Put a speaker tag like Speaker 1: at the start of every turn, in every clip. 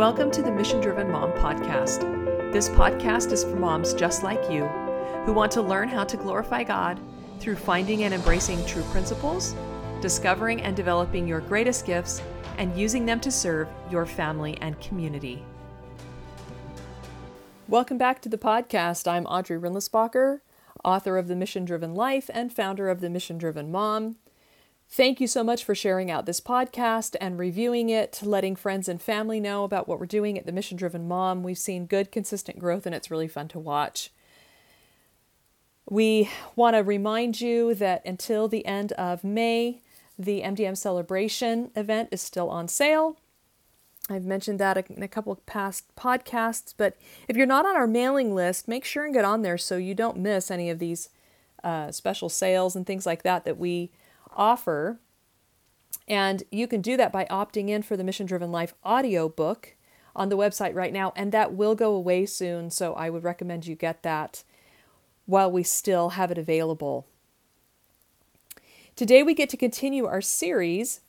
Speaker 1: Welcome to the Mission Driven Mom Podcast. This podcast is for moms just like you who want to learn how to glorify God through finding and embracing true principles, discovering and developing your greatest gifts, and using them to serve your family and community. Welcome back to the podcast. I'm Audrey Rindlisbacher, author of The Mission Driven Life and founder of The Mission Driven Mom. Thank you so much for sharing out this podcast and reviewing it, letting friends and family know about what we're doing at the Mission Driven Mom. We've seen good, consistent growth, and it's really fun to watch. We want to remind you that until the end of May, the MDM Celebration event is still on sale. I've mentioned that in a couple of past podcasts, but if you're not on our mailing list, make sure and get on there so you don't miss any of these uh, special sales and things like that that we offer. And you can do that by opting in for the Mission Driven Life audio book on the website right now, and that will go away soon. So I would recommend you get that while we still have it available. Today, we get to continue our series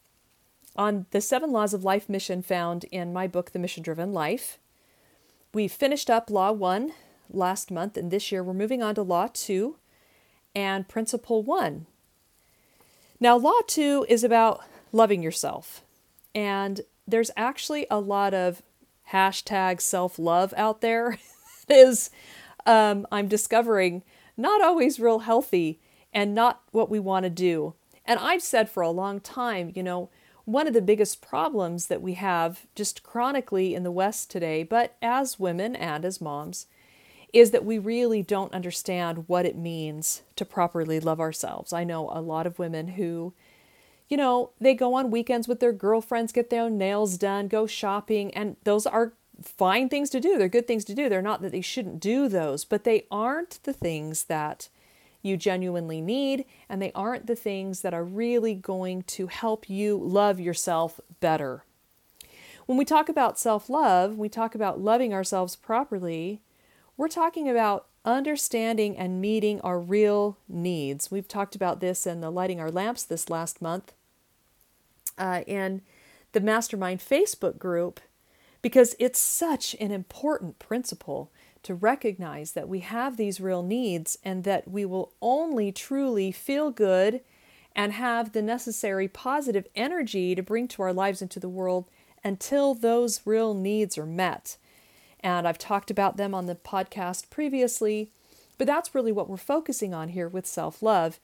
Speaker 1: on the seven laws of life mission found in my book, The Mission Driven Life. We finished up Law 1 last month, and this year we're moving on to Law 2 and Principle 1. Now, Law 2 is about loving yourself, and there's actually a lot of hashtag self love out there. is um, I'm discovering not always real healthy and not what we want to do. And I've said for a long time, you know, one of the biggest problems that we have just chronically in the West today, but as women and as moms, is that we really don't understand what it means to properly love ourselves. I know a lot of women who, you know, they go on weekends with their girlfriends, get their nails done, go shopping, and those are fine things to do. They're good things to do. They're not that they shouldn't do those, but they aren't the things that you genuinely need, and they aren't the things that are really going to help you love yourself better. When we talk about self love, we talk about loving ourselves properly, we're talking about understanding and meeting our real needs. We've talked about this in the Lighting Our Lamps this last month uh, in the Mastermind Facebook group because it's such an important principle to recognize that we have these real needs and that we will only truly feel good and have the necessary positive energy to bring to our lives into the world until those real needs are met. And I've talked about them on the podcast previously, but that's really what we're focusing on here with self love.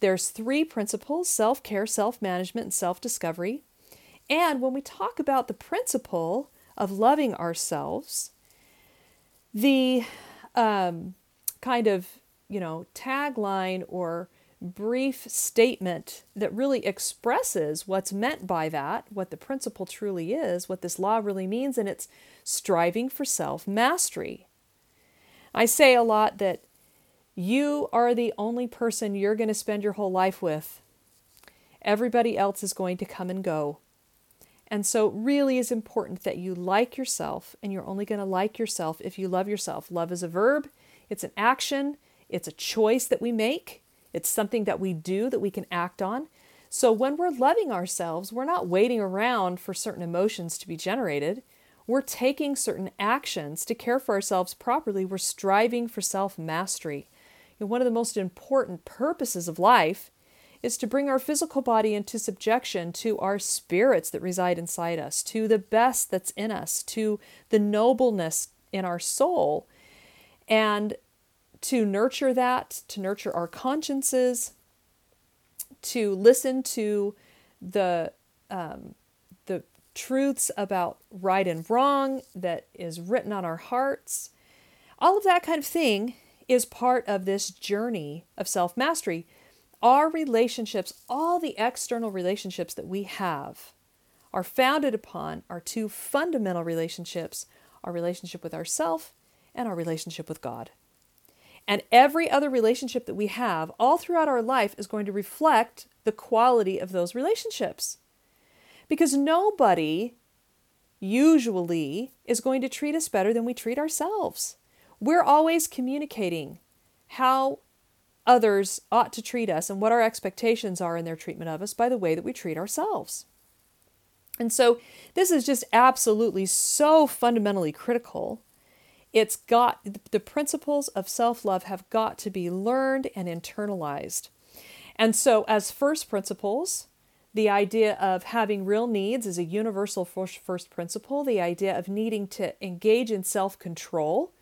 Speaker 1: There's three principles self care, self management, and self discovery. And when we talk about the principle of loving ourselves, the um, kind of, you know, tagline or brief statement that really expresses what's meant by that, what the principle truly is, what this law really means, and it's striving for self mastery. I say a lot that you are the only person you're going to spend your whole life with. Everybody else is going to come and go. And so, it really is important that you like yourself, and you're only going to like yourself if you love yourself. Love is a verb, it's an action, it's a choice that we make, it's something that we do that we can act on. So, when we're loving ourselves, we're not waiting around for certain emotions to be generated. We're taking certain actions to care for ourselves properly. We're striving for self mastery. You know, one of the most important purposes of life is to bring our physical body into subjection to our spirits that reside inside us, to the best that's in us, to the nobleness in our soul, and to nurture that, to nurture our consciences, to listen to the um, the truths about right and wrong that is written on our hearts. All of that kind of thing is part of this journey of self mastery our relationships, all the external relationships that we have, are founded upon our two fundamental relationships our relationship with ourself and our relationship with God. And every other relationship that we have all throughout our life is going to reflect the quality of those relationships. Because nobody usually is going to treat us better than we treat ourselves. We're always communicating how others ought to treat us and what our expectations are in their treatment of us by the way that we treat ourselves. And so this is just absolutely so fundamentally critical. It's got the principles of self love have got to be learned and internalized. And so, as first principles, the idea of having real needs is a universal first principle. The idea of needing to engage in self control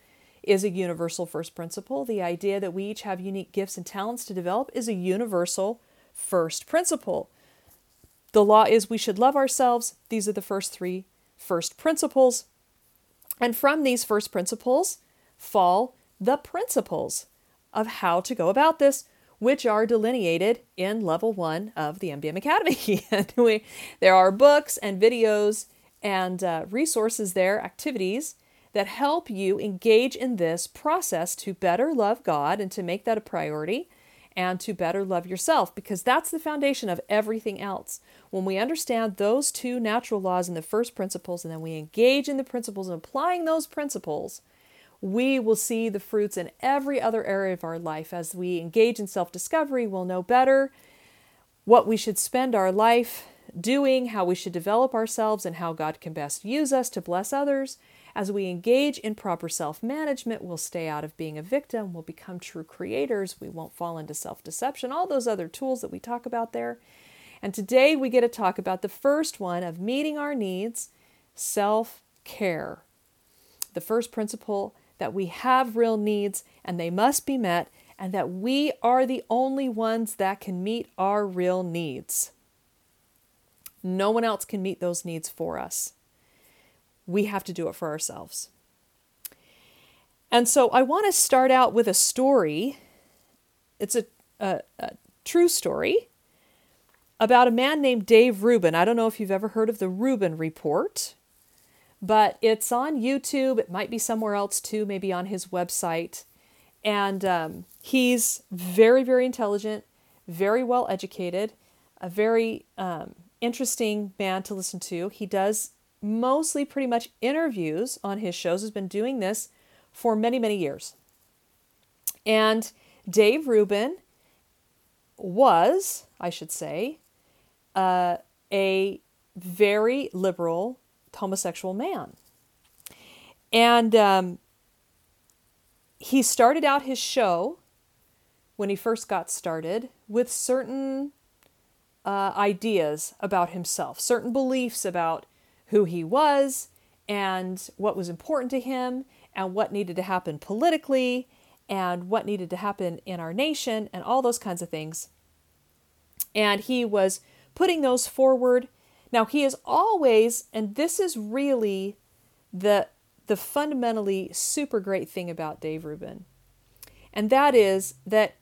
Speaker 1: is a universal first principle. The idea that we each have unique gifts and talents to develop is a universal first principle. The law is we should love ourselves. These are the first three first principles. And from these first principles fall the principles of how to go about this, which are delineated in level one of the MDM Academy. and we, there are books and videos and uh, resources there, activities that help you engage in this process to better love God and to make that a priority and to better love yourself because that's the foundation of everything else. When we understand those two natural laws and the first principles, and then we engage in the principles and applying those principles, we will see the fruits in every other area of our life. As we engage in self discovery, we'll know better what we should spend our life doing, how we should develop ourselves, and how God can best use us to bless others. As we engage in proper self management, we'll stay out of being a victim, we'll become true creators, we won't fall into self deception, all those other tools that we talk about there. And today we get to talk about the first one of meeting our needs self care. The first principle that we have real needs and they must be met, and that we are the only ones that can meet our real needs. No one else can meet those needs for us. We have to do it for ourselves. And so I want to start out with a story. It's a, a, a, true story about a man named Dave Rubin. I don't know if you've ever heard of the Rubin Report, but it's on YouTube. It might be somewhere else too, maybe on his website. And um, he's very, very intelligent, very well educated, a very um, interesting man to listen to. He does mostly pretty much interviews on his shows, has been doing this for many, many years. And Dave Rubin was, I should say, uh, a very liberal homosexual man. And um, he started out his show when he first got started with certain uh, ideas about himself, certain beliefs about who he was and what was important to him and what needed to happen politically and what needed to happen in our nation and all those kinds of things. And he was putting those forward. Now he is always, and this is really the the fundamentally super great thing about Dave Rubin, and that is that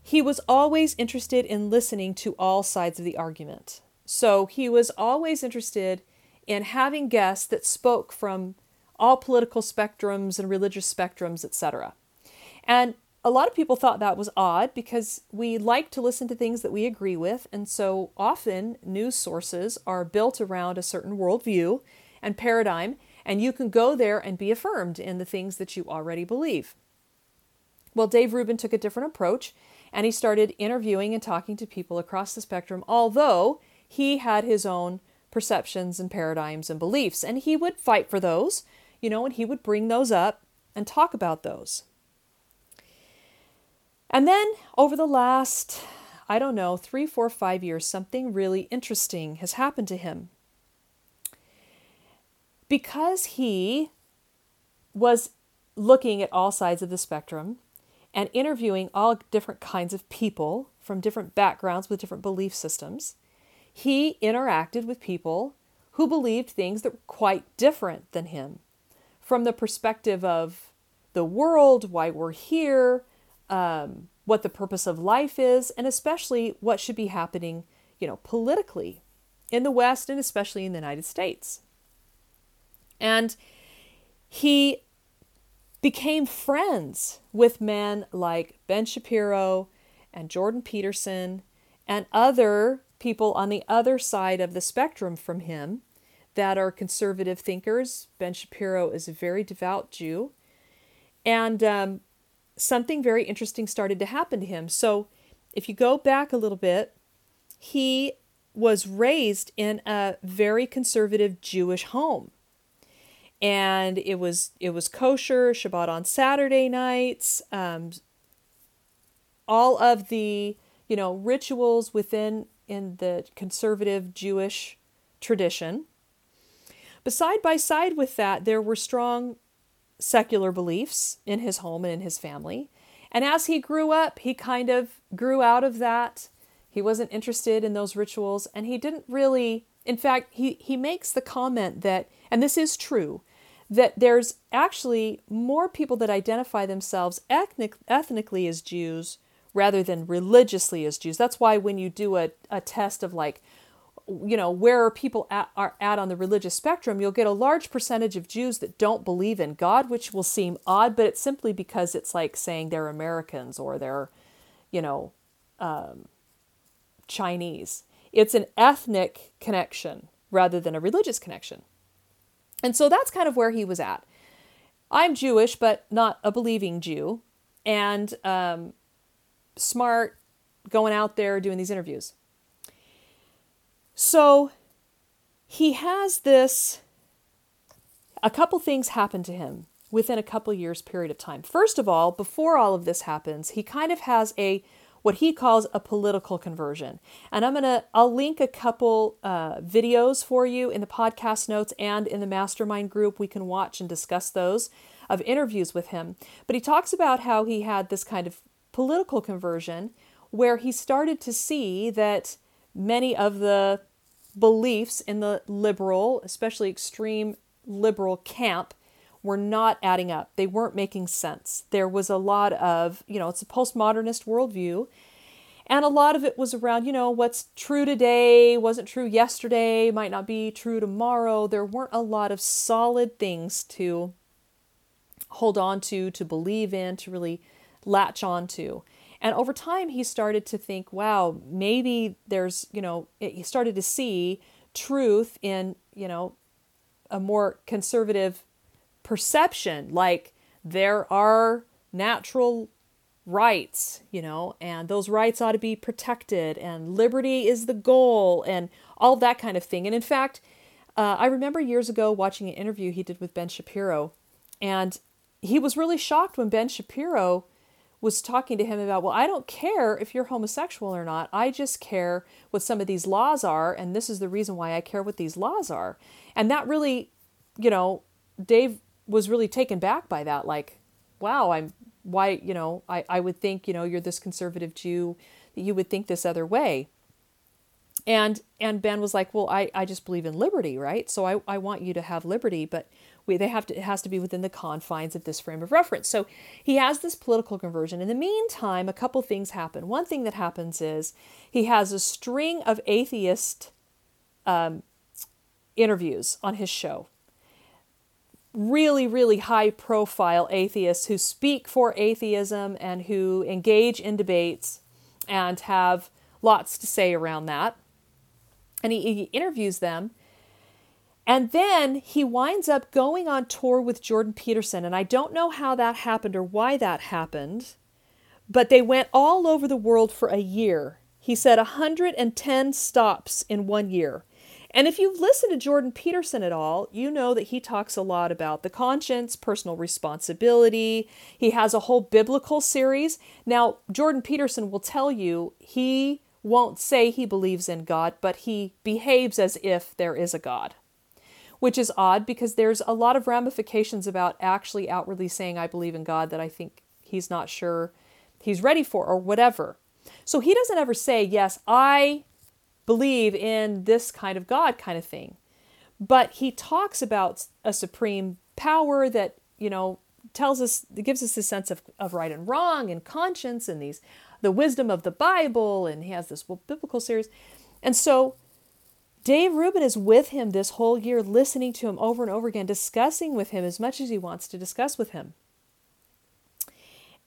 Speaker 1: he was always interested in listening to all sides of the argument. So he was always interested in having guests that spoke from all political spectrums and religious spectrums, etc. And a lot of people thought that was odd because we like to listen to things that we agree with, and so often news sources are built around a certain worldview and paradigm, and you can go there and be affirmed in the things that you already believe. Well, Dave Rubin took a different approach, and he started interviewing and talking to people across the spectrum, although he had his own perceptions and paradigms and beliefs. And he would fight for those, you know, and he would bring those up and talk about those. And then over the last, I don't know, three, four, five years, something really interesting has happened to him. Because he was looking at all sides of the spectrum and interviewing all different kinds of people from different backgrounds with different belief systems, he interacted with people who believed things that were quite different than him from the perspective of the world, why we're here, um, what the purpose of life is, and especially what should be happening, you know, politically in the West and especially in the United States. And he became friends with men like Ben Shapiro and Jordan Peterson and other people on the other side of the spectrum from him that are conservative thinkers. Ben Shapiro is a very devout Jew. And um, something very interesting started to happen to him. So, if you go back a little bit, he was raised in a very conservative Jewish home. And it was it was kosher, Shabbat on Saturday nights, um, all of the you know rituals within in the conservative Jewish tradition. But side by side with that, there were strong secular beliefs in his home and in his family. And as he grew up, he kind of grew out of that. He wasn't interested in those rituals, and he didn't really, in fact, he, he makes the comment that, and this is true, that there's actually more people that identify themselves ethnic, ethnically as Jews rather than religiously as Jews. That's why when you do a, a test of like, you know, where are people at, are at on the religious spectrum, you'll get a large percentage of Jews that don't believe in God, which will seem odd, but it's simply because it's like saying they're Americans or they're, you know, um, Chinese. It's an ethnic connection rather than a religious connection. And so that's kind of where he was at. I'm Jewish, but not a believing Jew, and um, smart, going out there doing these interviews. So he has this, a couple things happen to him within a couple years period of time. First of all, before all of this happens, he kind of has a what he calls a political conversion. And I'm to I'll link a couple uh, videos for you in the podcast notes and in the mastermind group we can watch and discuss those of interviews with him. But he talks about how he had this kind of political conversion where he started to see that many of the beliefs in the liberal, especially extreme liberal camp, were not adding up. They weren't making sense. There was a lot of, you know, it's a postmodernist worldview. And a lot of it was around, you know, what's true today wasn't true yesterday, might not be true tomorrow. There weren't a lot of solid things to hold on to, to believe in, to really latch on to. And over time, he started to think, wow, maybe there's, you know, he started to see truth in, you know, a more conservative perception. Like there are natural rights, you know, and those rights ought to be protected, and liberty is the goal, and all that kind of thing. And in fact, uh, I remember years ago watching an interview he did with Ben Shapiro, and he was really shocked when Ben Shapiro was talking to him about, well, I don't care if you're homosexual or not. I just care what some of these laws are, and this is the reason why I care what these laws are. And that really, you know, Dave was really taken back by that. Like, wow, I'm why, you know, I, I would think, you know, you're this conservative Jew that you would think this other way. And and Ben was like, Well, I, I just believe in liberty, right? So I, I want you to have liberty, but we, they have to, it has to be within the confines of this frame of reference. So he has this political conversion. In the meantime, a couple things happen. One thing that happens is he has a string of atheist um, interviews on his show. Really, really high profile atheists who speak for atheism and who engage in debates and have lots to say around that. And he, he interviews them and then he winds up going on tour with Jordan Peterson. And I don't know how that happened or why that happened, but they went all over the world for a year. He said 110 stops in one year. And if you've listened to Jordan Peterson at all, you know that he talks a lot about the conscience, personal responsibility. He has a whole biblical series. Now, Jordan Peterson will tell you he won't say he believes in God, but he behaves as if there is a God which is odd because there's a lot of ramifications about actually outwardly saying, I believe in God, that I think he's not sure he's ready for, or whatever. So he doesn't ever say, Yes, I believe in this kind of God kind of thing. But he talks about a supreme power that, you know, tells us, gives us a sense of, of right and wrong and conscience and these, the wisdom of the Bible. And he has this biblical series. And so Dave Rubin is with him this whole year, listening to him over and over again, discussing with him as much as he wants to discuss with him.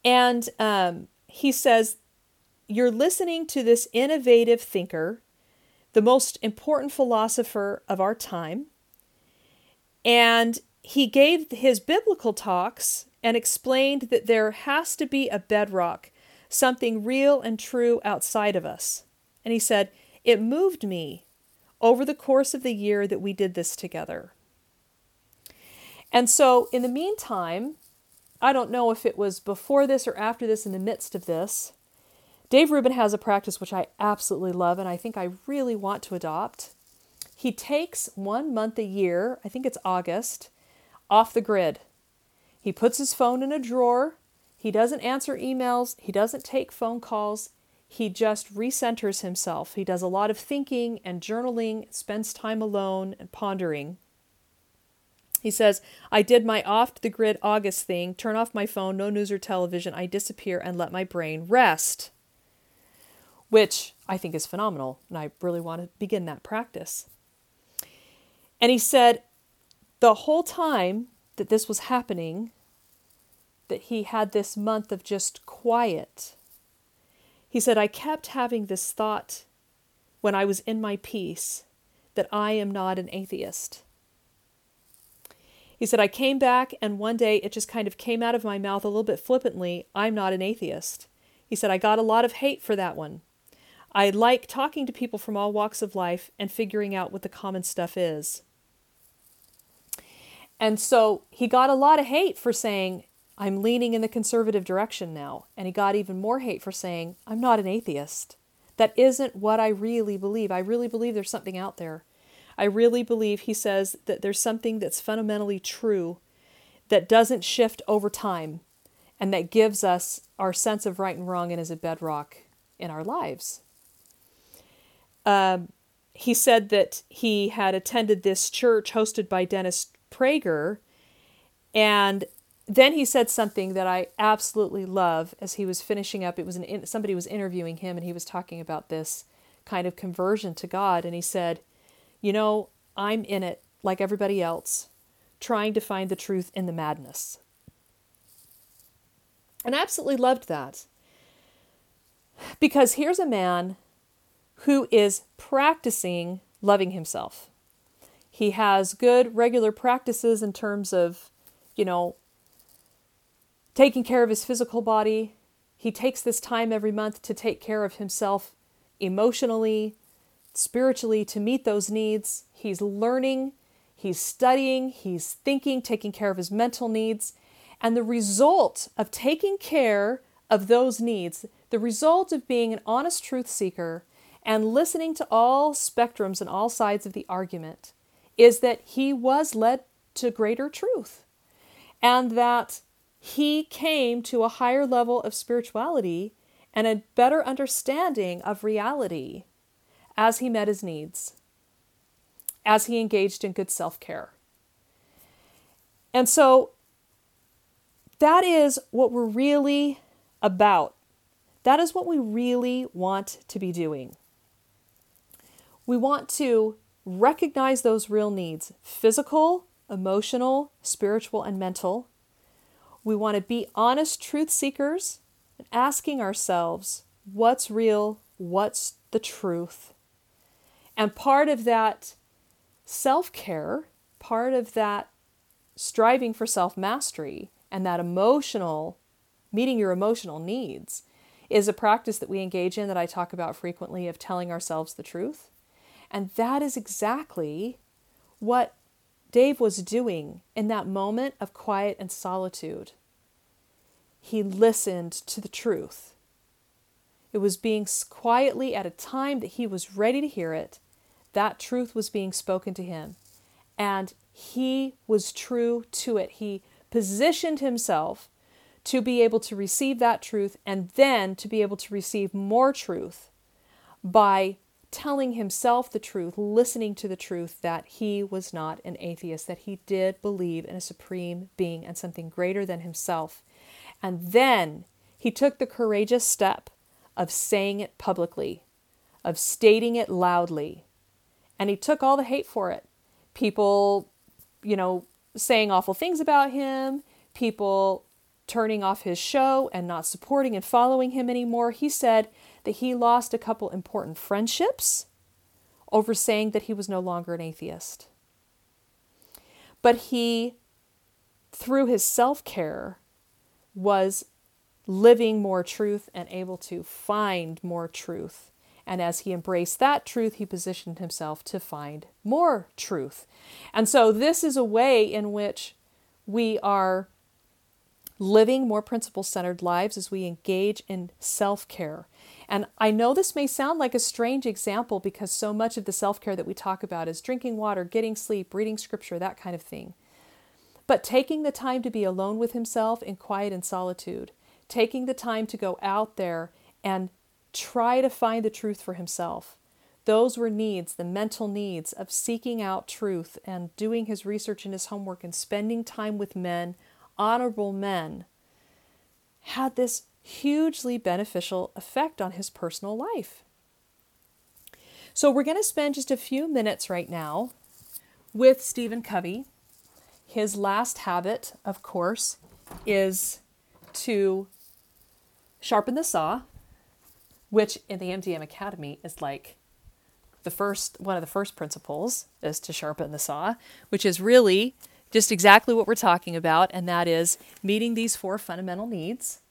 Speaker 1: And um, he says, You're listening to this innovative thinker, the most important philosopher of our time. And he gave his biblical talks and explained that there has to be a bedrock, something real and true outside of us. And he said, It moved me over the course of the year that we did this together. And so, in the meantime, I don't know if it was before this or after this, in the midst of this, Dave Rubin has a practice which I absolutely love and I think I really want to adopt. He takes one month a year, I think it's August, off the grid. He puts his phone in a drawer. He doesn't answer emails. He doesn't take phone calls. He just recenters himself. He does a lot of thinking and journaling, spends time alone and pondering. He says, I did my off the grid August thing, turn off my phone, no news or television, I disappear and let my brain rest which I think is phenomenal. And I really want to begin that practice. And he said, the whole time that this was happening, that he had this month of just quiet, he said, I kept having this thought when I was in my peace that I am not an atheist. He said, I came back and one day it just kind of came out of my mouth a little bit flippantly I'm not an atheist. He said, I got a lot of hate for that one. I like talking to people from all walks of life and figuring out what the common stuff is. And so he got a lot of hate for saying, I'm leaning in the conservative direction now. And he got even more hate for saying, I'm not an atheist. That isn't what I really believe. I really believe there's something out there. I really believe, he says, that there's something that's fundamentally true that doesn't shift over time and that gives us our sense of right and wrong and is a bedrock in our lives. Um, he said that he had attended this church hosted by Dennis Prager, and then he said something that I absolutely love as he was finishing up. It was an somebody was interviewing him, and he was talking about this kind of conversion to God, and he said, "You know, I'm in it like everybody else, trying to find the truth in the madness." And I absolutely loved that. Because here's a man who is practicing loving himself. He has good regular practices in terms of, you know, taking care of his physical body. He takes this time every month to take care of himself emotionally, spiritually, to meet those needs. He's learning, he's studying, he's thinking, taking care of his mental needs. And the result of taking care of those needs, the result of being an honest truth seeker, and listening to all spectrums and all sides of the argument is that he was led to greater truth and that he came to a higher level of spirituality and a better understanding of reality as he met his needs, as he engaged in good self care. And so that is what we're really about. That is what we really want to be doing. We want to recognize those real needs physical, emotional, spiritual, and mental. We want to be honest truth seekers and asking ourselves what's real, what's the truth. And part of that self care, part of that striving for self mastery, and that emotional, meeting your emotional needs, is a practice that we engage in that I talk about frequently of telling ourselves the truth. And that is exactly what Dave was doing in that moment of quiet and solitude. He listened to the truth. It was being quietly at a time that he was ready to hear it. That truth was being spoken to him. And he was true to it. He positioned himself to be able to receive that truth and then to be able to receive more truth by telling himself the truth, listening to the truth that he was not an atheist, that he did believe in a supreme being and something greater than himself. And then he took the courageous step of saying it publicly, of stating it loudly. And he took all the hate for it. People, you know, saying awful things about him, people turning off his show and not supporting and following him anymore. He said, that he lost a couple important friendships over saying that he was no longer an atheist. But he, through his self care, was living more truth and able to find more truth And as he embraced that truth, he positioned himself to find more truth. And so, this is a way in which we are living more principle centered lives as we engage in self care. And I know this may sound like a strange example because so much of the self care that we talk about is drinking water, getting sleep, reading scripture, that kind of thing. But taking the time to be alone with himself in quiet and solitude, taking the time to go out there and try to find the truth for himself. Those were needs, the mental needs of seeking out truth and doing his research and his homework and spending time with men, honorable men, had this hugely beneficial effect on his personal life. So, we're going to spend just a few minutes right now with Stephen Covey. His last habit, of course, is to sharpen the saw, which in the MDM Academy is like the first one of the first principles is to sharpen the saw, which is really just exactly what we're talking about, and that is meeting these four fundamental needs.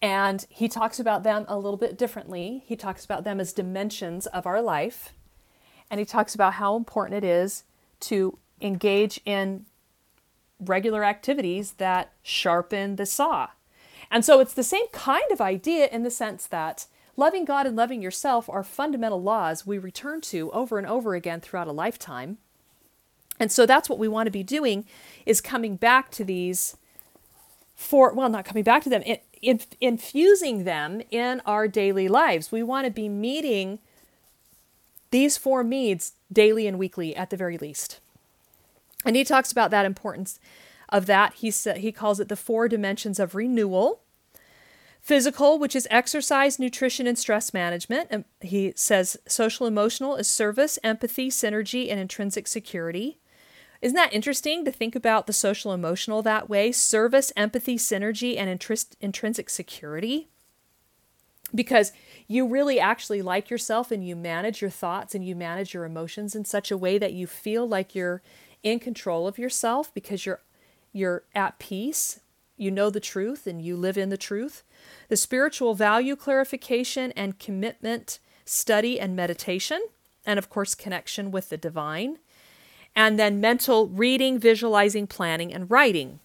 Speaker 1: And he talks about them a little bit differently. He talks about them as dimensions of our life. And he talks about how important it is to engage in regular activities that sharpen the saw. And so it's the same kind of idea in the sense that loving God and loving yourself are fundamental laws we return to over and over again throughout a lifetime. And so that's what we want to be doing is coming back to these for well not coming back to them in, in, infusing them in our daily lives. We want to be meeting these four needs daily and weekly at the very least. And he talks about that importance of that. He sa- he calls it the four dimensions of renewal. Physical, which is exercise, nutrition, and stress management. And he says social emotional is service, empathy, synergy, and intrinsic security. Isn't that interesting to think about the social emotional that way? Service, empathy, synergy, and intrinsic security. Because you really actually like yourself and you manage your thoughts and you manage your emotions in such a way that you feel like you're in control of yourself because you're you're at peace, you know the truth and you live in the truth. The spiritual value clarification and commitment, study and meditation, and of course connection with the divine and then mental reading, visualizing, planning, and writing.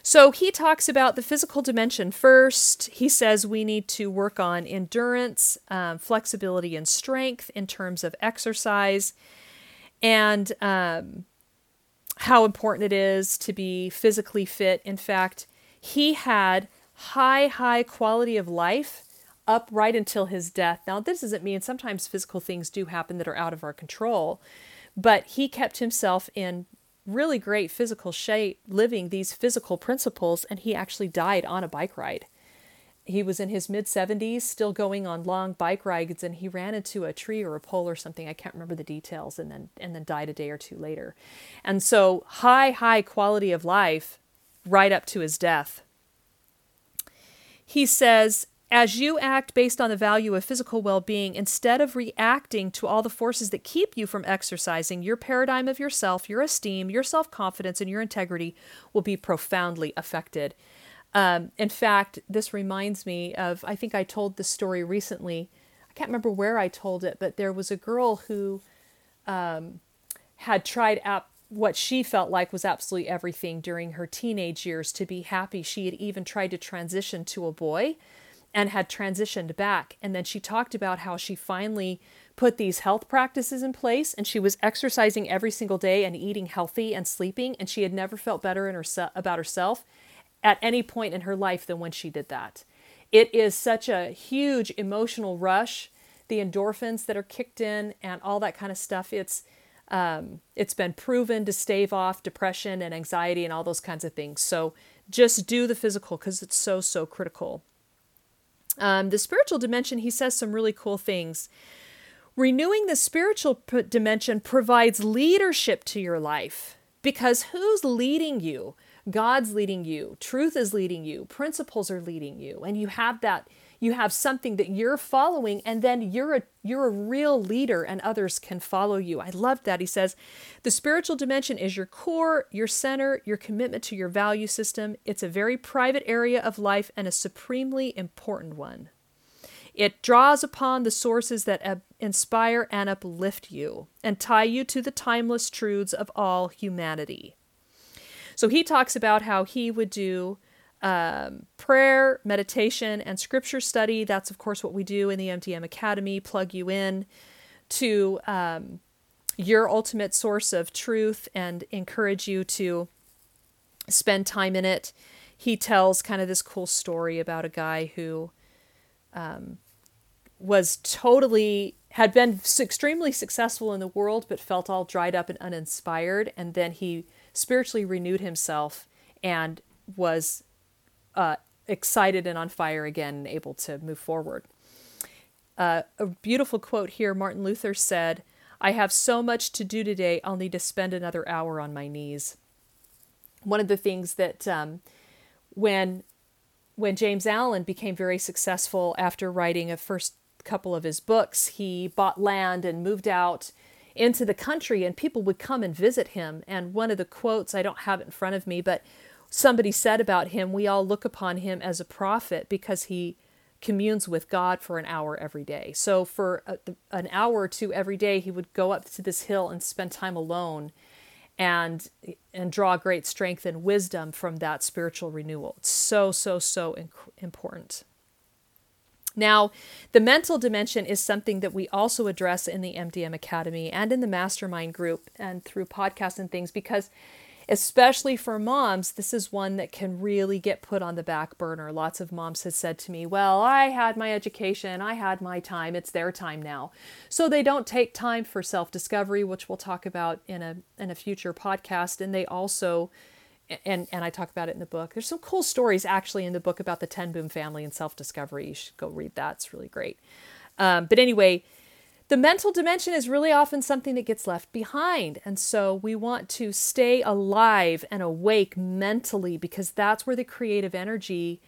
Speaker 1: So he talks about the physical dimension first. He says we need to work on endurance, um, flexibility, and strength in terms of exercise, and um, how important it is to be physically fit. In fact, he had high, high quality of life up right until his death. Now, this doesn't mean sometimes physical things do happen that are out of our control, but he kept himself in really great physical shape, living these physical principles, and he actually died on a bike ride. He was in his mid 70s, still going on long bike rides, and he ran into a tree or a pole or something. I can't remember the details, and then and then died a day or two later. And so high, high quality of life right up to his death. He says as you act based on the value of physical well being, instead of reacting to all the forces that keep you from exercising, your paradigm of yourself, your esteem, your self confidence, and your integrity will be profoundly affected. Um, in fact, this reminds me of I think I told this story recently. I can't remember where I told it, but there was a girl who um, had tried out what she felt like was absolutely everything during her teenage years to be happy. She had even tried to transition to a boy and had transitioned back. And then she talked about how she finally put these health practices in place and she was exercising every single day and eating healthy and sleeping. And she had never felt better in about herself at any point in her life than when she did that. It is such a huge emotional rush, the endorphins that are kicked in and all that kind of stuff. It's um, it's been proven to stave off depression and anxiety and all those kinds of things. So just do the physical because it's so so critical. Um, the spiritual dimension, he says some really cool things. Renewing the spiritual p- dimension provides leadership to your life because who's leading you? God's leading you, truth is leading you, principles are leading you, and you have that you have something that you're following and then you're a you're a real leader and others can follow you. I love that. He says, "The spiritual dimension is your core, your center, your commitment to your value system. It's a very private area of life and a supremely important one. It draws upon the sources that uh, inspire and uplift you and tie you to the timeless truths of all humanity. So he talks about how he would do um, prayer, meditation, and scripture study. That's, of course, what we do in the MDM Academy, plug you in to um, your ultimate source of truth and encourage you to spend time in it. He tells kind of this cool story about a guy who um, was totally had been extremely successful in the world but felt all dried up and uninspired and then he spiritually renewed himself and was uh, excited and on fire again and able to move forward. Uh, a beautiful quote here. Martin luther said i have so much to do today i'll need to spend another hour on my knees. One of the things that um, when when James Allen became very successful after writing a first couple of his books, he bought land and moved out into the country, and people would come and visit him. And one of the quotes, I don't have it in front of me, but somebody said about him, we all look upon him as a prophet because he communes with God for an hour every day. So for a, an hour or two every day, he would go up to this hill and spend time alone and and draw great strength and wisdom from that spiritual renewal. It's so so so inc- important. Now, the mental dimension is something that we also address in the MDM Academy and in the mastermind group and through podcasts and things because especially for moms, this is one that can really get put on the back burner. Lots of moms have said to me, Well, I had my education, I had my time, it's their time now. So they don't take time for self discovery, which we'll talk about in a, in a future podcast. And they also, and, and I talk about it in the book. There's some cool stories actually in the book about the Ten Boom family and self discovery. You should go read that, it's really great. Um, but anyway, the mental dimension is really often something that gets left behind. And so we want to stay alive and awake mentally because that's where the creative energy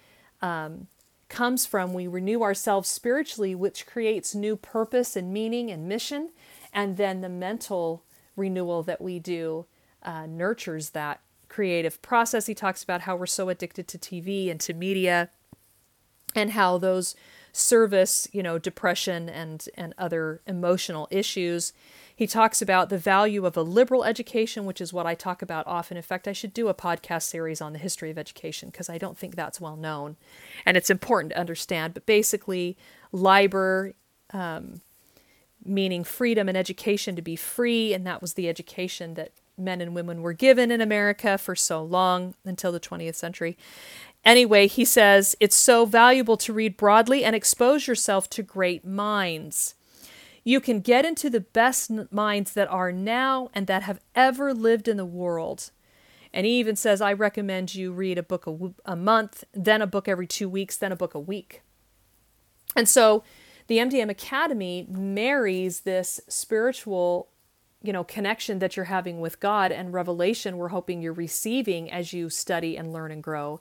Speaker 1: um, comes from. We renew ourselves spiritually, which creates new purpose and meaning and mission. And then the mental renewal that we do uh, nurtures that creative process. He talks about how we're so addicted to TV and to media and how those service, you know, depression and and other emotional issues. He talks about the value of a liberal education, which is what I talk about often. In fact, I should do a podcast series on the history of education because I don't think that's well known, and it's important to understand. But basically, liber, um, meaning freedom and education to be free, and that was the education that men and women were given in America for so long until the 20th century. Anyway, he says it's so valuable to read broadly and expose yourself to great minds. You can get into the best minds that are now and that have ever lived in the world. And he even says, I recommend you read a book a, a month, then a book every two weeks, then a book a week. And so the MDM Academy marries this spiritual you know connection that you're having with God and revelation we're hoping you're receiving as you study and learn and grow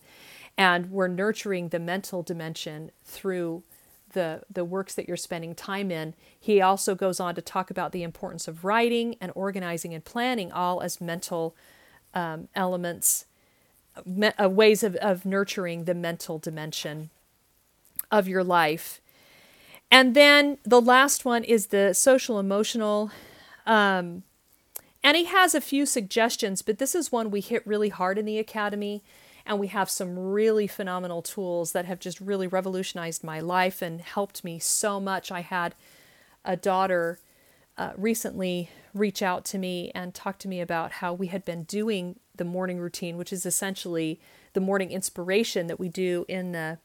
Speaker 1: and we're nurturing the mental dimension through the the works that you're spending time in. He also goes on to talk about the importance of writing and organizing and planning all as mental um, elements me, uh, ways of, of nurturing the mental dimension of your life. And then the last one is the social emotional um, and he has a few suggestions but this is one we hit really hard in the academy and we have some really phenomenal tools that have just really revolutionized my life and helped me so much. I had a daughter uh, recently reach out to me and talk to me about how we had been doing the morning routine, which is essentially the morning inspiration that we do in the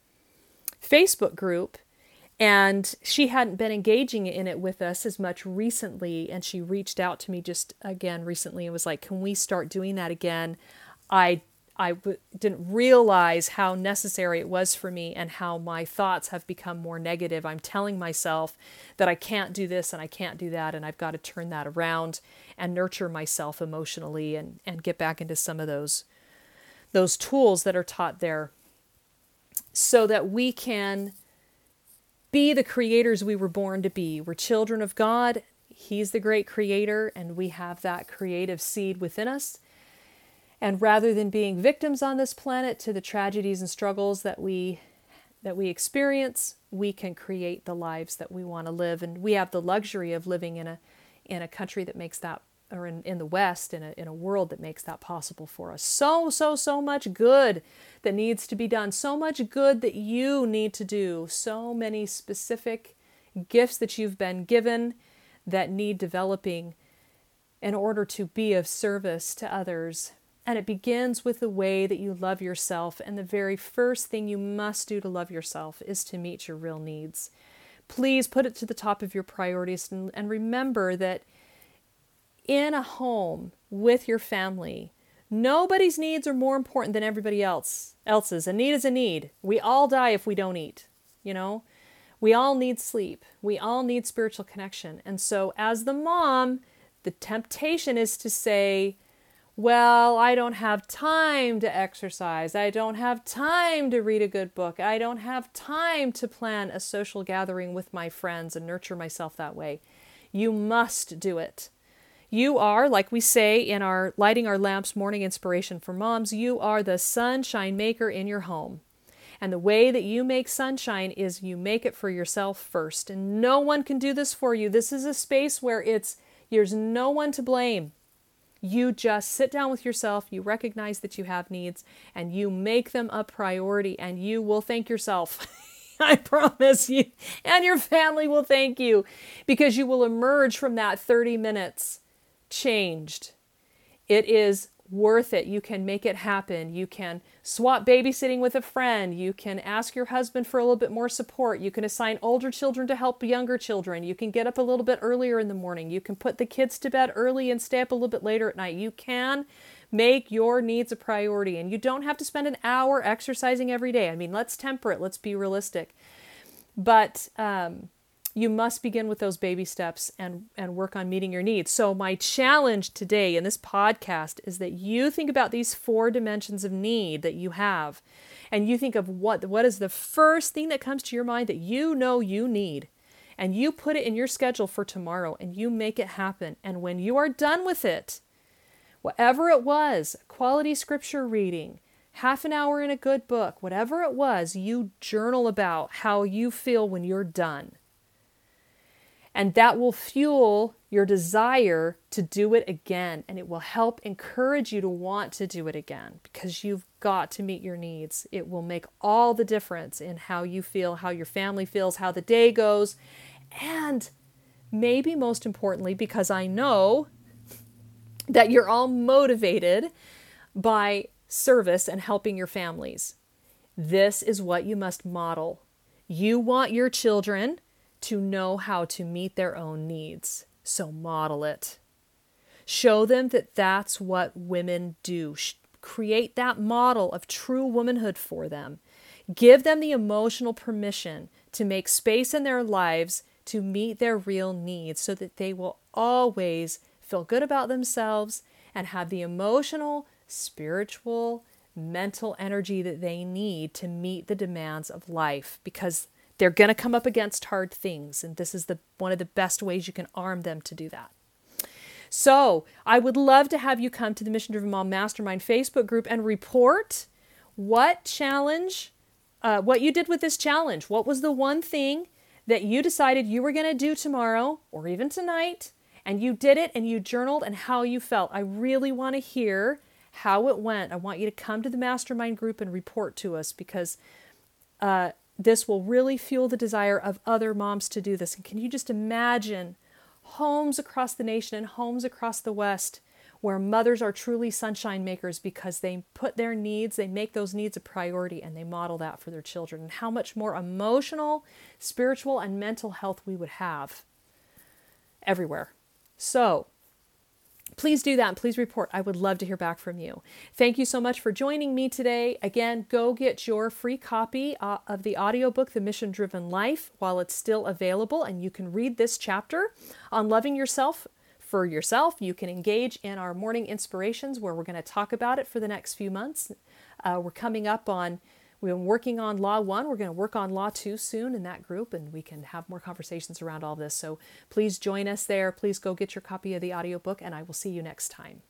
Speaker 1: Facebook group. And she hadn't been engaging in it with us as much recently. And she reached out to me just again recently and was like, Can we start doing that again? I I w- didn't realize how necessary it was for me and how my thoughts have become more negative. I'm telling myself that I can't do this and I can't do that, and I've got to turn that around and nurture myself emotionally and, and get back into some of those those tools that are taught there so that we can be the creators we were born to be. We're children of God. He's the great creator, and we have that creative seed within us and rather than being victims on this planet to the tragedies and struggles that we that we experience, we can create the lives that we want to live. And we have the luxury of living in a in a country that makes that or in, in the West, in a, in a world that makes that possible for us. So, so, so much good that needs to be done, so much good that you need to do, so many specific gifts that you've been given that need developing in order to be of service to others. And it begins with the way that you love yourself. And the very first thing you must do to love yourself is to meet your real needs. Please put it to the top of your priorities and, and remember that in a home with your family, nobody's needs are more important than everybody else else's. A need is a need. We all die if we don't eat, you know? We all need sleep. We all need spiritual connection. And so as the mom, the temptation is to say, well, I don't have time to exercise. I don't have time to read a good book. I don't have time to plan a social gathering with my friends and nurture myself that way. You must do it. You are, like we say in our Lighting Our Lamps morning inspiration for moms, you are the sunshine maker in your home. And the way that you make sunshine is you make it for yourself first. And no one can do this for you. This is a space where it's there's no one to blame. You just sit down with yourself, you recognize that you have needs, and you make them a priority, and you will thank yourself. I promise you. And your family will thank you because you will emerge from that 30 minutes changed. It is worth it. You can make it happen. You can swap babysitting with a friend. You can ask your husband for a little bit more support. You can assign older children to help younger children. You can get up a little bit earlier in the morning. You can put the kids to bed early and stay up a little bit later at night. You can make your needs a priority. And you don't have to spend an hour exercising every day. I mean, let's temper it, let's be realistic. But um, you must begin with those baby steps and, and work on meeting your needs. So, my challenge today in this podcast is that you think about these four dimensions of need that you have, and you think of what, what is the first thing that comes to your mind that you know you need, and you put it in your schedule for tomorrow and you make it happen. And when you are done with it, whatever it was quality scripture reading, half an hour in a good book, whatever it was, you journal about how you feel when you're done. And that will fuel your desire to do it again. And it will help encourage you to want to do it again because you've got to meet your needs. It will make all the difference in how you feel, how your family feels, how the day goes. And maybe most importantly, because I know that you're all motivated by service and helping your families. This is what you must model. You want your children to know how to meet their own needs. So model it. Show them that that's what women do. Create that model of true womanhood for them. Give them the emotional permission to make space in their lives to meet their real needs so that they will always feel good about themselves and have the emotional, spiritual, mental energy that they need to meet the demands of life because they're going to come up against hard things, and this is the one of the best ways you can arm them to do that. So, I would love to have you come to the Mission Driven Mom Mastermind Facebook group and report what challenge, uh, what you did with this challenge. What was the one thing that you decided you were going to do tomorrow or even tonight, and you did it and you journaled and how you felt. I really want to hear how it went. I want you to come to the mastermind group and report to us because uh, this will really fuel the desire of other moms to do this. And can you just imagine homes across the nation and homes across the West where mothers are truly sunshine makers because they put their needs, they make those needs a priority, and they model that for their children, and how much more emotional, spiritual, and mental health we would have everywhere. So, please do that and please report. I would love to hear back from you. Thank you so much for joining me today. Again, go get your free copy uh, of the audiobook, The Mission Driven Life, while it's still available, and you can read this chapter on loving yourself for yourself. You can engage in our morning inspirations where we're going to talk about it for the next few months. Uh, we're coming up on We've been working on Law 1. We're going to work on Law 2 soon in that group, and we can have more conversations around all this. So please join us there. Please go get your copy of the audiobook, and I will see you next time.